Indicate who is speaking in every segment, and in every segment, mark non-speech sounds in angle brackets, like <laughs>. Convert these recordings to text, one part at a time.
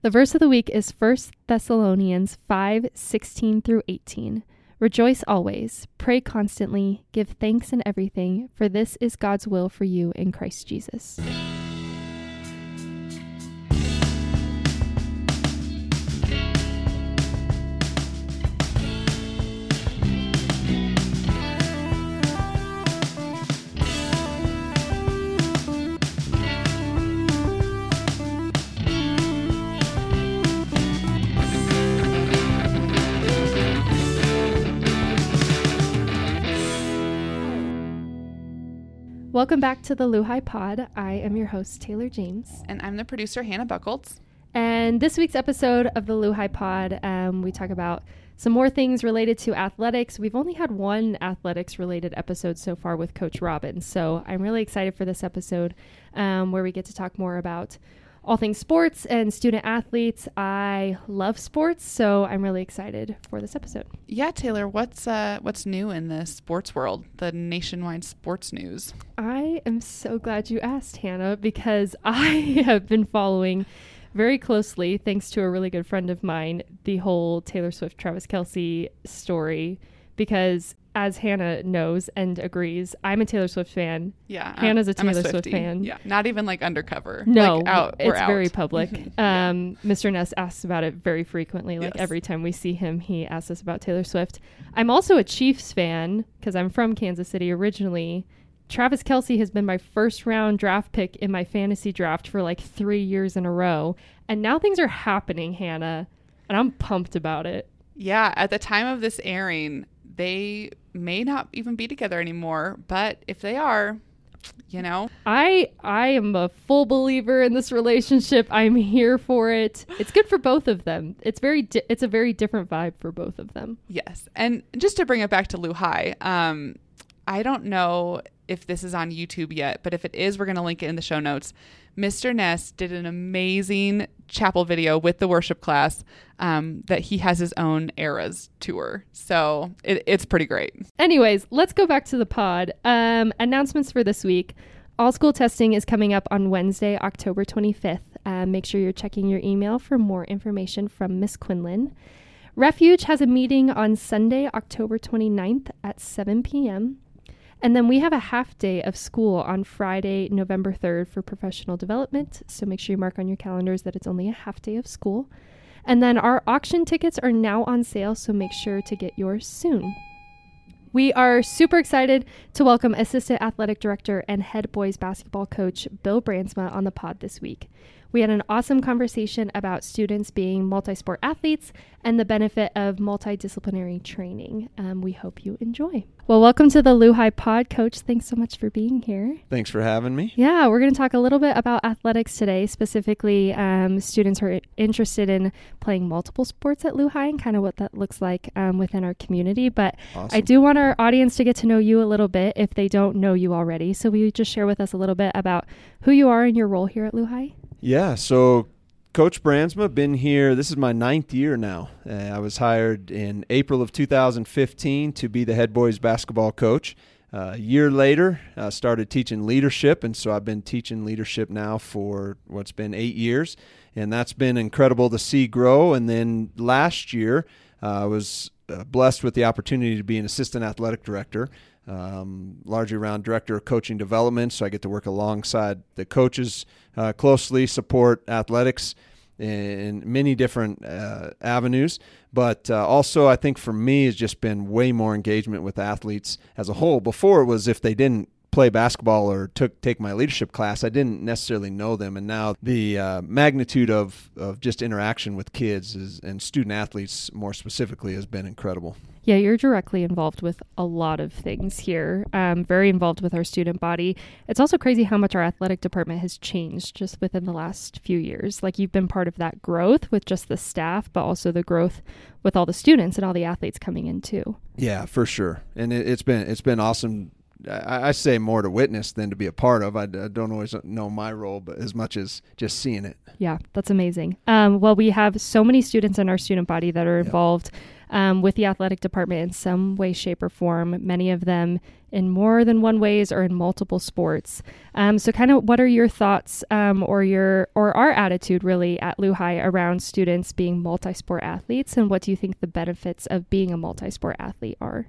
Speaker 1: The verse of the week is 1 Thessalonians 5 16 through 18. Rejoice always, pray constantly, give thanks in everything, for this is God's will for you in Christ Jesus. Welcome back to the Luhi Pod. I am your host, Taylor James.
Speaker 2: And I'm the producer, Hannah Buckles.
Speaker 1: And this week's episode of the Luhi Pod, um, we talk about some more things related to athletics. We've only had one athletics related episode so far with Coach Robin. So I'm really excited for this episode um, where we get to talk more about all things sports and student athletes. I love sports, so I'm really excited for this episode.
Speaker 2: Yeah, Taylor, what's uh, what's new in the sports world, the nationwide sports news?
Speaker 1: I am so glad you asked, Hannah, because <laughs> I have been following very closely, thanks to a really good friend of mine, the whole Taylor Swift Travis Kelce story because as Hannah knows and agrees, I'm a Taylor Swift fan.
Speaker 2: Yeah,
Speaker 1: Hannah's a Taylor a Swift fan.
Speaker 2: Yeah, not even like undercover.
Speaker 1: No,
Speaker 2: like out,
Speaker 1: it's
Speaker 2: out.
Speaker 1: very public. <laughs> yeah. um, Mr. Ness asks about it very frequently. Like yes. every time we see him, he asks us about Taylor Swift. I'm also a Chiefs fan because I'm from Kansas City originally. Travis Kelce has been my first round draft pick in my fantasy draft for like three years in a row, and now things are happening, Hannah, and I'm pumped about it.
Speaker 2: Yeah, at the time of this airing, they may not even be together anymore. But if they are, you know,
Speaker 1: I I am a full believer in this relationship. I'm here for it. It's good for both of them. It's very di- it's a very different vibe for both of them.
Speaker 2: Yes, and just to bring it back to Luhi, um, I don't know if this is on YouTube yet, but if it is, we're going to link it in the show notes. Mr. Ness did an amazing chapel video with the worship class um, that he has his own eras tour. So it, it's pretty great.
Speaker 1: Anyways, let's go back to the pod. Um, announcements for this week. All school testing is coming up on Wednesday, October 25th. Uh, make sure you're checking your email for more information from Miss Quinlan. Refuge has a meeting on Sunday, October 29th at 7 p.m. And then we have a half day of school on Friday, November 3rd for professional development. So make sure you mark on your calendars that it's only a half day of school. And then our auction tickets are now on sale, so make sure to get yours soon. We are super excited to welcome Assistant Athletic Director and Head Boys Basketball Coach Bill Brandsma on the pod this week. We had an awesome conversation about students being multi sport athletes and the benefit of multidisciplinary training. Um, we hope you enjoy. Well, welcome to the Luhi Pod, Coach. Thanks so much for being here.
Speaker 3: Thanks for having me.
Speaker 1: Yeah, we're going to talk a little bit about athletics today. Specifically, um, students who are interested in playing multiple sports at Luhi and kind of what that looks like um, within our community. But awesome. I do want our audience to get to know you a little bit if they don't know you already. So, will you just share with us a little bit about who you are and your role here at Luhi?
Speaker 3: Yeah, so Coach Brandsma, been here. This is my ninth year now. Uh, I was hired in April of 2015 to be the head boys basketball coach. Uh, a year later, I started teaching leadership, and so I've been teaching leadership now for what's been eight years, and that's been incredible to see grow. And then last year, uh, I was uh, blessed with the opportunity to be an assistant athletic director um, largely around director of coaching development. So I get to work alongside the coaches uh, closely, support athletics in many different uh, avenues. But uh, also, I think for me, it's just been way more engagement with athletes as a whole. Before it was if they didn't play basketball or took take my leadership class, I didn't necessarily know them, and now the uh, magnitude of, of just interaction with kids is, and student athletes more specifically has been incredible.
Speaker 1: Yeah, you're directly involved with a lot of things here. Um, very involved with our student body. It's also crazy how much our athletic department has changed just within the last few years. Like you've been part of that growth with just the staff, but also the growth with all the students and all the athletes coming in too.
Speaker 3: Yeah, for sure. And it, has been it's been awesome I, I, say more to witness than to be a part of. I, I, don't always know my role, but as much as just seeing it.
Speaker 1: Yeah, that's amazing. Um, well, we have so many students in our student body that are involved um, with the athletic department in some way, shape, or form, many of them in more than one ways or in multiple sports. Um, so, kind of, what are your thoughts um, or your or our attitude really at LuHi around students being multi-sport athletes, and what do you think the benefits of being a multi-sport athlete are?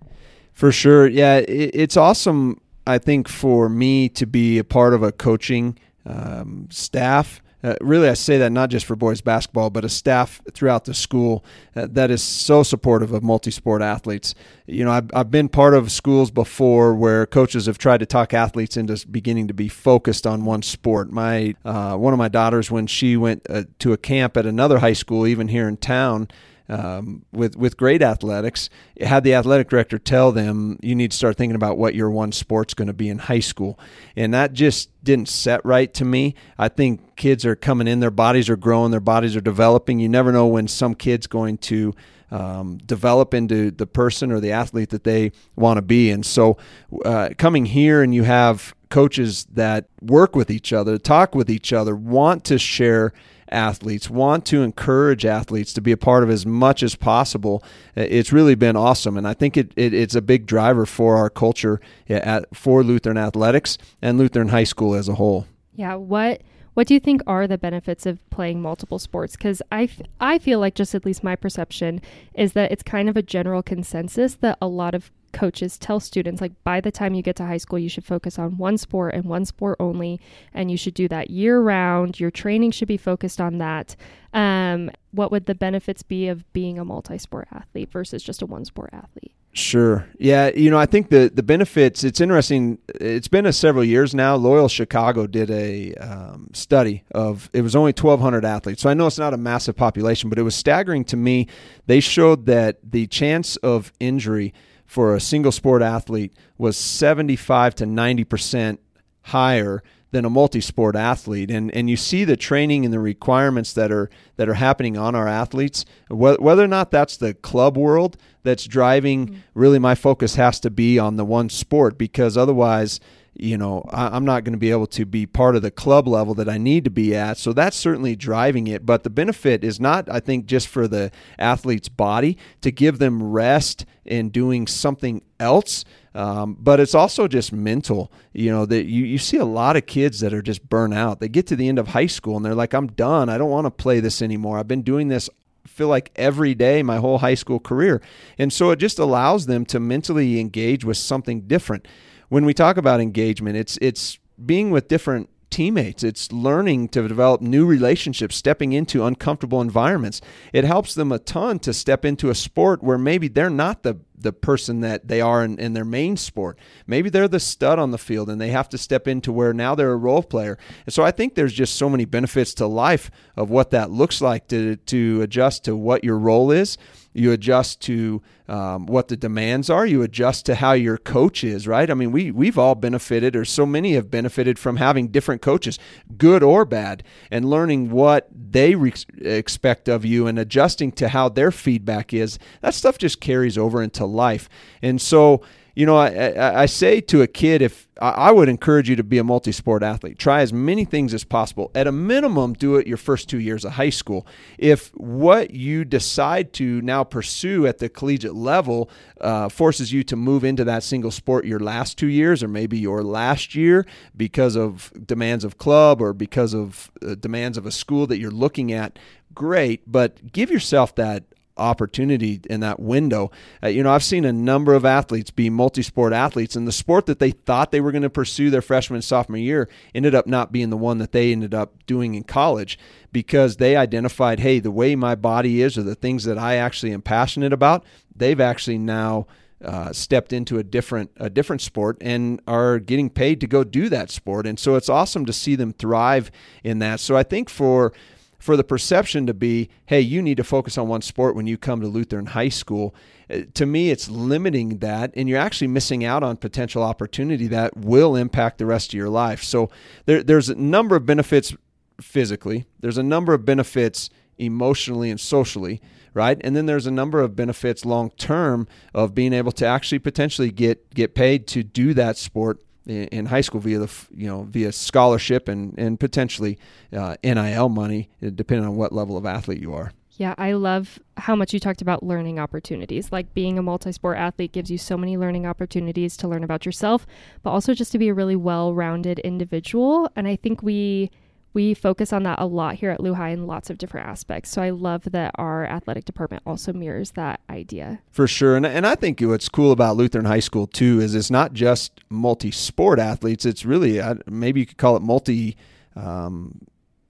Speaker 3: For sure, yeah, it, it's awesome. I think for me to be a part of a coaching um, staff uh, really, I say that not just for boys basketball, but a staff throughout the school uh, that is so supportive of multi sport athletes. You know, I've, I've been part of schools before where coaches have tried to talk athletes into beginning to be focused on one sport. My uh, one of my daughters, when she went uh, to a camp at another high school, even here in town, um, with with great athletics, had the athletic director tell them you need to start thinking about what your one sport's going to be in high school, and that just didn't set right to me. I think kids are coming in, their bodies are growing, their bodies are developing. You never know when some kid's going to um, develop into the person or the athlete that they want to be. And so, uh, coming here and you have coaches that work with each other, talk with each other, want to share athletes, want to encourage athletes to be a part of as much as possible. Uh, it's really been awesome, and I think it, it it's a big driver for our culture at, for Lutheran athletics and Lutheran high school as a whole.
Speaker 1: Yeah, what what do you think are the benefits of playing multiple sports? Because I, f- I feel like, just at least my perception, is that it's kind of a general consensus that a lot of coaches tell students like by the time you get to high school you should focus on one sport and one sport only and you should do that year round your training should be focused on that um, what would the benefits be of being a multi-sport athlete versus just a one sport athlete
Speaker 3: Sure. Yeah. You know, I think the the benefits. It's interesting. It's been a several years now. Loyola Chicago did a um, study of. It was only 1,200 athletes, so I know it's not a massive population, but it was staggering to me. They showed that the chance of injury for a single sport athlete was 75 to 90 percent higher than a multi-sport athlete and and you see the training and the requirements that are that are happening on our athletes whether or not that's the club world that's driving mm-hmm. really my focus has to be on the one sport because otherwise you know, I, am not going to be able to be part of the club level that I need to be at. So that's certainly driving it. But the benefit is not, I think, just for the athlete's body to give them rest in doing something else. Um, but it's also just mental. You know that you, you see a lot of kids that are just burnt out. They get to the end of high school and they're like, "I'm done. I don't want to play this anymore. I've been doing this feel like every day my whole high school career. And so it just allows them to mentally engage with something different when we talk about engagement, it's it's being with different teammates. It's learning to develop new relationships, stepping into uncomfortable environments. It helps them a ton to step into a sport where maybe they're not the the person that they are in, in, their main sport. Maybe they're the stud on the field and they have to step into where now they're a role player. And so I think there's just so many benefits to life of what that looks like to to adjust to what your role is you adjust to um, what the demands are. You adjust to how your coach is, right? I mean, we we've all benefited, or so many have benefited from having different coaches, good or bad, and learning what they re- expect of you and adjusting to how their feedback is. That stuff just carries over into life, and so you know, I, I, I, say to a kid, if I would encourage you to be a multi sport athlete, try as many things as possible. At a minimum, do it your first two years of high school. If what you decide to now pursue at the collegiate level uh, forces you to move into that single sport your last two years or maybe your last year because of demands of club or because of uh, demands of a school that you're looking at, great. But give yourself that opportunity in that window. Uh, you know, I've seen a number of athletes be multi sport athletes, and the sport that they thought they were going to pursue their freshman and sophomore year ended up not being the one that they ended up doing in college because they identified, hey, the way my body is or the things that I actually am passionate about, they've actually now. Uh, stepped into a different a different sport and are getting paid to go do that sport and so it's awesome to see them thrive in that so I think for for the perception to be, hey, you need to focus on one sport when you come to Lutheran high school. Uh, to me, it's limiting that, and you're actually missing out on potential opportunity that will impact the rest of your life. So there, there's a number of benefits physically, there's a number of benefits emotionally and socially, right? And then there's a number of benefits long term of being able to actually potentially get get paid to do that sport in high school via the you know via scholarship and and potentially uh, NIL money, uh, depending on what level of athlete you are.
Speaker 1: Yeah, I love how much you talked about learning opportunities. Like being a multi sport athlete gives you so many learning opportunities to learn about yourself, but also just to be a really well rounded individual. And I think we we focus on that a lot here at High in lots of different aspects. So I love that our athletic department also mirrors that idea.
Speaker 3: For sure. And, and I think what's cool about Lutheran High School, too, is it's not just multi sport athletes, it's really, maybe you could call it multi. Um,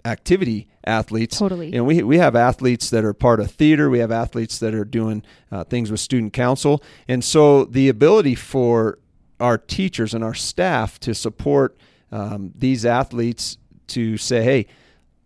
Speaker 3: activity athletes.
Speaker 1: Totally.
Speaker 3: And we, we have athletes that are part of theater. We have athletes that are doing uh, things with student council. And so the ability for our teachers and our staff to support um, these athletes to say, hey,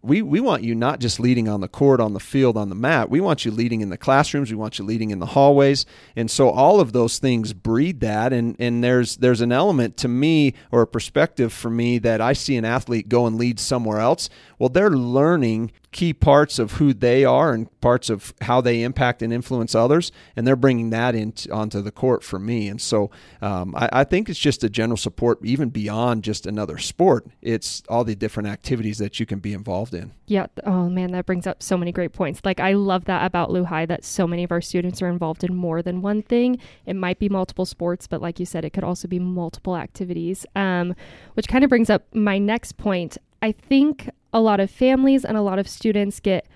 Speaker 3: we, we want you not just leading on the court, on the field, on the mat. We want you leading in the classrooms. We want you leading in the hallways. And so all of those things breed that. And, and there's there's an element to me or a perspective for me that I see an athlete go and lead somewhere else. Well, they're learning key parts of who they are and parts of how they impact and influence others, and they're bringing that into onto the court for me. And so um, I, I, think it's just a general support, even beyond just another sport. It's all the different activities that you can be involved in.
Speaker 1: Yeah. Oh man, that brings up so many great points. Like I love that about High that so many of our students are involved in more than one thing. It might be multiple sports, but like you said, it could also be multiple activities. Um, which kind of brings up my next point. I think a lot of families and a lot of students get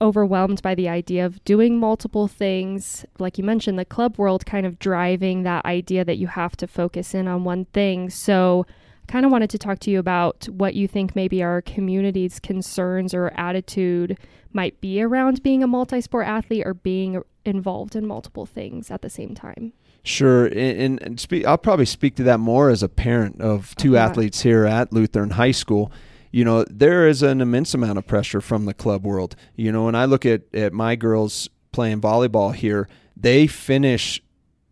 Speaker 1: overwhelmed by the idea of doing multiple things. Like you mentioned, the club world kind of driving that idea that you have to focus in on one thing. So, kind of wanted to talk to you about what you think maybe our community's concerns or attitude might be around being a multi sport athlete or being involved in multiple things at the same time.
Speaker 3: Sure, and, and speak, I'll probably speak to that more as a parent of two yeah. athletes here at Lutheran High School you know, there is an immense amount of pressure from the club world. You know, when I look at, at my girls playing volleyball here, they finish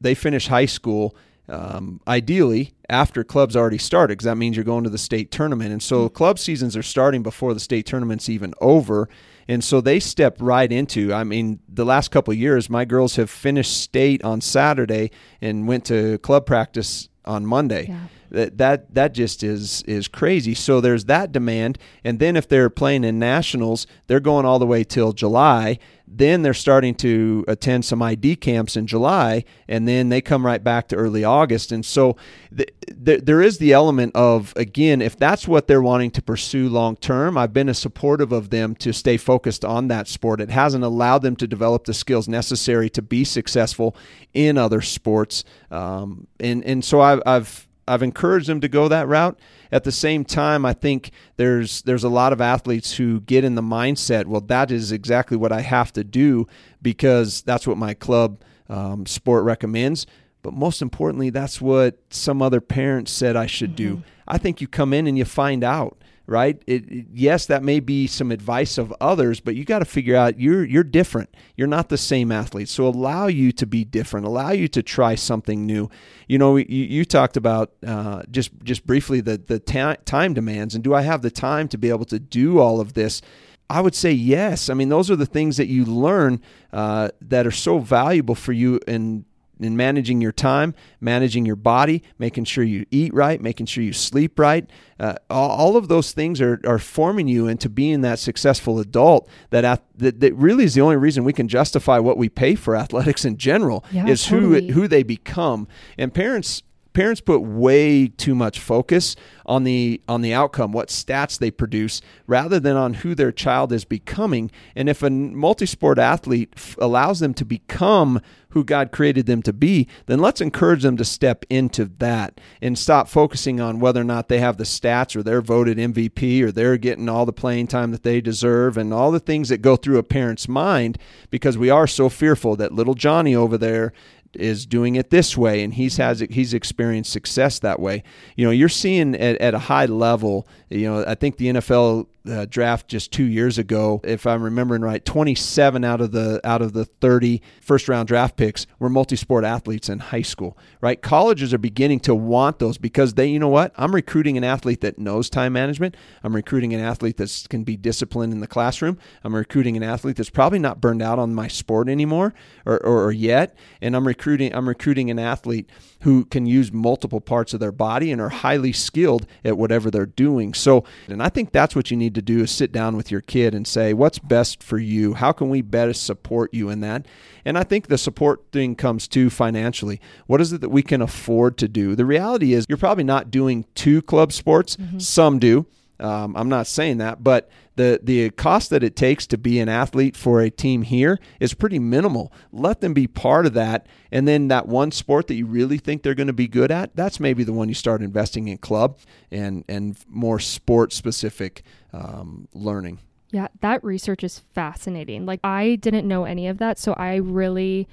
Speaker 3: they finish high school um, ideally after clubs already started because that means you're going to the state tournament and so mm-hmm. club seasons are starting before the state tournament's even over and so they step right into i mean the last couple years my girls have finished state on saturday and went to club practice on monday yeah that that that just is is crazy. So there's that demand, and then if they're playing in nationals, they're going all the way till July. Then they're starting to attend some ID camps in July, and then they come right back to early August. And so th- th- there is the element of again, if that's what they're wanting to pursue long term, I've been a supportive of them to stay focused on that sport. It hasn't allowed them to develop the skills necessary to be successful in other sports, um, and and so I've, I've I've encouraged them to go that route. At the same time, I think there's there's a lot of athletes who get in the mindset, well, that is exactly what I have to do because that's what my club um, sport recommends. But most importantly, that's what some other parents said I should mm-hmm. do. I think you come in and you find out right? It, yes, that may be some advice of others, but you got to figure out you're you're different. You're not the same athlete, so allow you to be different. Allow you to try something new. You know, you, you talked about uh, just just briefly the the ta- time demands, and do I have the time to be able to do all of this? I would say yes. I mean, those are the things that you learn uh, that are so valuable for you in in managing your time, managing your body, making sure you eat right, making sure you sleep right. Uh, all, of those things are, are forming you into being that successful adult that, that, that really is the only reason we can justify what we pay for <laughs> athletics in general
Speaker 1: yeah,
Speaker 3: is
Speaker 1: totally.
Speaker 3: who, who they become. And parents parents put way too much focus on the on the outcome what stats they produce rather than on who their child is becoming and if a multi-sport athlete f- allows them to become who God created them to be then let's encourage them to step into that and stop focusing on whether or not they have the stats or they're voted MVP or they're getting all the playing time that they deserve and all the things that go through a parent's mind because we are so fearful that little Johnny over there is doing it this way and he's has he's experienced success that way. You know you're seeing at, at a high level you know i think the nfl uh, draft just two years ago, if I'm remembering right, 27 out of the out of the 30 first round draft picks were multi-sport athletes in high school. Right, colleges are beginning to want those because they, you know what, I'm recruiting an athlete that knows time management. I'm recruiting an athlete that can be disciplined in the classroom. I'm recruiting an athlete that's probably not burned out on my sport anymore or, or, or yet, and I'm recruiting I'm recruiting an athlete who can use multiple parts of their body and are highly skilled at whatever they're doing. So, and I think that's what you need to do is sit down with your kid and say, what's best for you? How can we best support you in that? And I think the support thing comes too financially. What is it that we can afford to do? The reality is, you're probably not doing two club sports. Mm-hmm. Some do. Um, I'm not saying that, but the the cost that it takes to be an athlete for a team here is pretty minimal. Let them be part of that, and then that one sport that you really think they're going to be good at, that's maybe the one you start investing in club and and more sport specific um, learning.
Speaker 1: Yeah, that research is fascinating. Like I didn't know any of that, so I really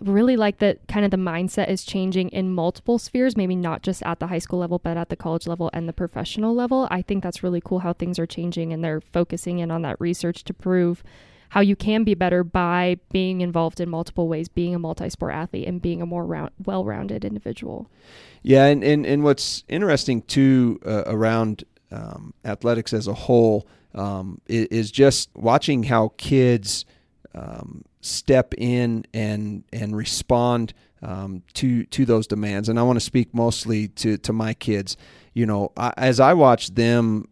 Speaker 1: really like that kind of the mindset is changing in multiple spheres, maybe not just at the high school level, but at the college level and the professional level. I think that's really cool how things are changing and they're focusing in on that research to prove how you can be better by being involved in multiple ways, being a multi sport athlete and being a more round, well rounded individual.
Speaker 3: Yeah, and, and, and what's interesting too uh, around um, athletics as a whole um, is, is, just watching how kids. Um, step in and and respond um, to to those demands. And I want to speak mostly to to my kids. You know, I, as I watch them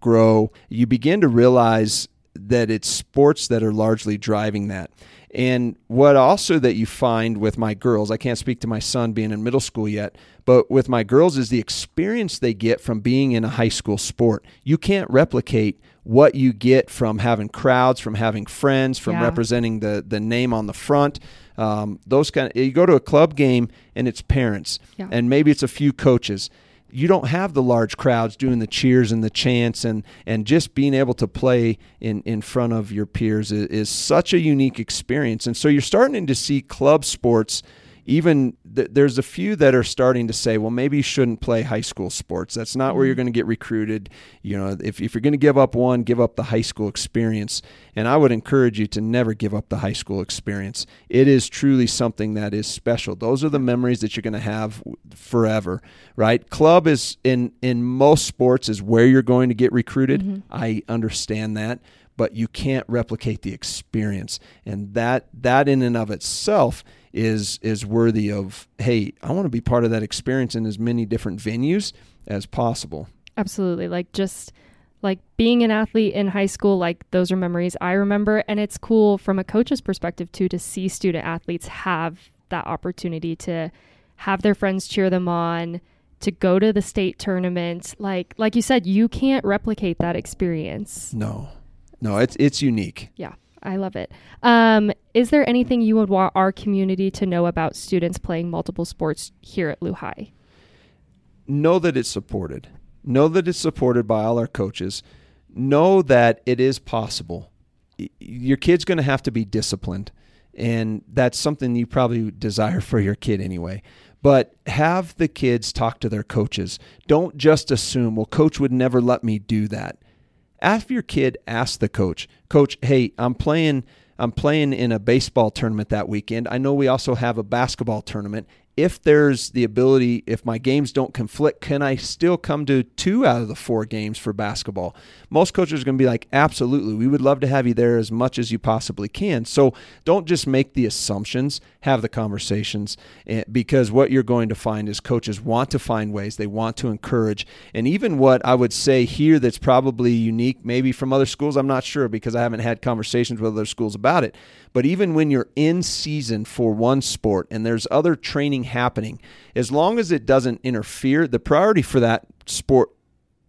Speaker 3: grow, you begin to realize that it's sports that are largely driving that. And what also that you find with my girls, I can't speak to my son being in middle school yet, but with my girls is the experience they get from being in a high school sport. You can't replicate what you get from having crowds, from having friends, from yeah. representing the the name on the front. Um, those kind of you go to a club game and it's parents, yeah. and maybe it's a few coaches. You don't have the large crowds doing the cheers and the chants and and just being able to play in in front of your peers is, is such a unique experience. And so you're starting to see club sports even th- there's a few that are starting to say, well, maybe you shouldn't play high school sports. That's not where you're mm-hmm. going to get recruited. You know, if, if you're going to give up one, give up the high school experience. And I would encourage you to never give up the high school experience. It is truly something that is special. Those are the memories that you're going to have forever, right? Club is in in most sports is where you're going to get recruited. Mm-hmm. I understand that but you can't replicate the experience and that that in and of itself is is worthy of hey i want to be part of that experience in as many different venues as possible.
Speaker 1: Absolutely. Like just like being an athlete in high school like those are memories i remember. And it's cool from a coach's perspective too to see student athletes have that opportunity to have their friends cheer them on to go to the state tournament like like you said you can't replicate that experience.
Speaker 3: No. No it's it's unique.
Speaker 1: Yeah I love it. Um, is there anything you would want our community to know about students playing multiple sports here at LuHi?
Speaker 3: Know that it's supported. Know that it's supported by all our coaches. Know that it is possible. Your kid's going to have to be disciplined, and that's something you probably desire for your kid anyway. But have the kids talk to their coaches. Don't just assume, well, coach would never let me do that after your kid asks the coach, coach, hey, I'm playing I'm playing in a baseball tournament that weekend. I know we also have a basketball tournament if there's the ability, if my games don't conflict, can I still come to two out of the four games for basketball? Most coaches are going to be like, absolutely. We would love to have you there as much as you possibly can. So don't just make the assumptions, have the conversations, eh, because what you're going to find is coaches want to find ways, they want to encourage. And even what I would say here that's probably unique, maybe from other schools, I'm not sure because I haven't had conversations with other schools about it. But even when you're in season for one sport and there's other training happening, as long as it doesn't interfere, the priority for that sport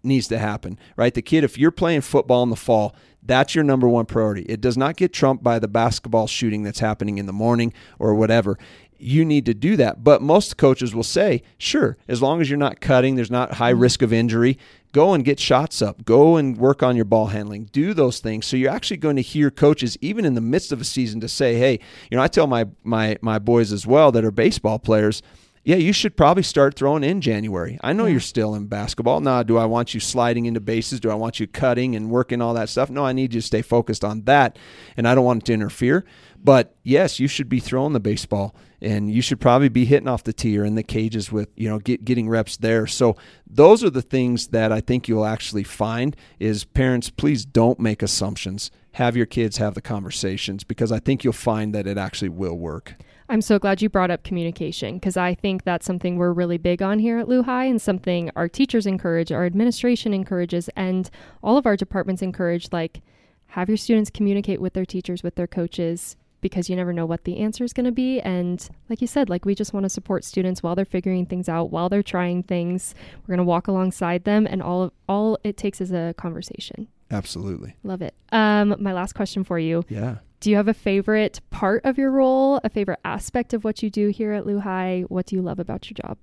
Speaker 3: needs to happen, right? The kid, if you're playing football in the fall, that's your number one priority. It does not get trumped by the basketball shooting that's happening in the morning or whatever. You need to do that. But most coaches will say, sure, as long as you're not cutting, there's not high mm-hmm. risk of injury, go and get shots up go and work on your ball handling do those things so you're actually going to hear coaches even in the midst of a season to say hey you know i tell my my my boys as well that are baseball players yeah, you should probably start throwing in January. I know yeah. you're still in basketball. Now, do I want you sliding into bases? Do I want you cutting and working all that stuff? No, I need you to stay focused on that, and I don't want it to interfere. But yes, you should be throwing the baseball, and you should probably be hitting off the tee or in the cages with you know get, getting reps there. So those are the things that I think you'll actually find is parents. Please don't make assumptions. Have your kids have the conversations because I think you'll find that it actually will work.
Speaker 1: I'm so glad you brought up communication because I think that's something we're really big on here at LuHi and something our teachers encourage, our administration encourages, and all of our departments encourage. Like, have your students communicate with their teachers, with their coaches, because you never know what the answer is going to be. And like you said, like we just want to support students while they're figuring things out, while they're trying things. We're going to walk alongside them, and all of all it takes is a conversation.
Speaker 3: Absolutely.
Speaker 1: Love it. Um, my last question for you.
Speaker 3: Yeah.
Speaker 1: Do you have a favorite part of your role, a favorite aspect of what you do here at LuHi? What do you love about your job?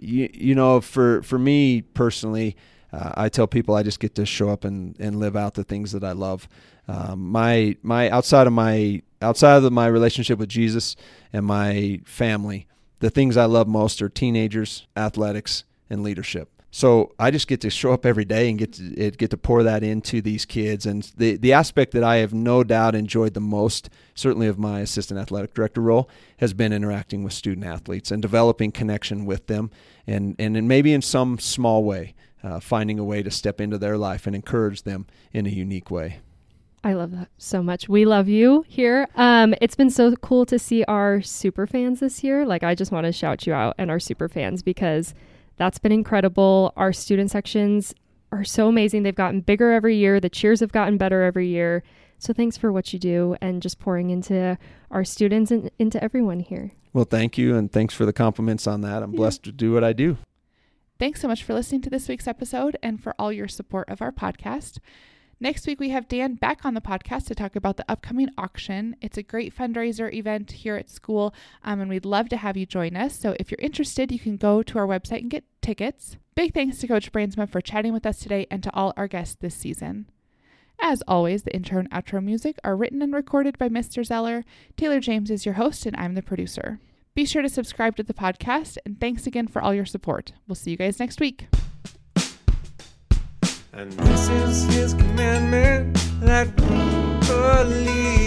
Speaker 3: You, you know, for, for me personally, uh, I tell people I just get to show up and, and live out the things that I love. Um, my my outside of my outside of my relationship with Jesus and my family, the things I love most are teenagers, athletics, and leadership. So I just get to show up every day and get to get to pour that into these kids. And the the aspect that I have no doubt enjoyed the most, certainly of my assistant athletic director role, has been interacting with student athletes and developing connection with them, and and maybe in some small way, uh, finding a way to step into their life and encourage them in a unique way.
Speaker 1: I love that so much. We love you here. Um, it's been so cool to see our super fans this year. Like I just want to shout you out and our super fans because that's been incredible. Our student sections are so amazing. They've gotten bigger every year. The cheers have gotten better every year. So thanks for what you do and just pouring into our students and into everyone here.
Speaker 3: Well, thank you. And thanks for the compliments on that. I'm yeah. blessed to do what I do.
Speaker 2: Thanks so much for listening to this week's episode and for all your support of our podcast. Next week, we have Dan back on the podcast to talk about the upcoming auction. It's a great fundraiser event here at school, um, and we'd love to have you join us. So if you're interested, you can go to our website and get tickets. Big thanks to Coach Brandsma for chatting with us today and to all our guests this season. As always, the intro and outro music are written and recorded by Mr. Zoeller. Taylor James is your host, and I'm the producer. Be sure to subscribe to the podcast, and thanks again for all your support. We'll see you guys next week. And this is his commandment that we believe.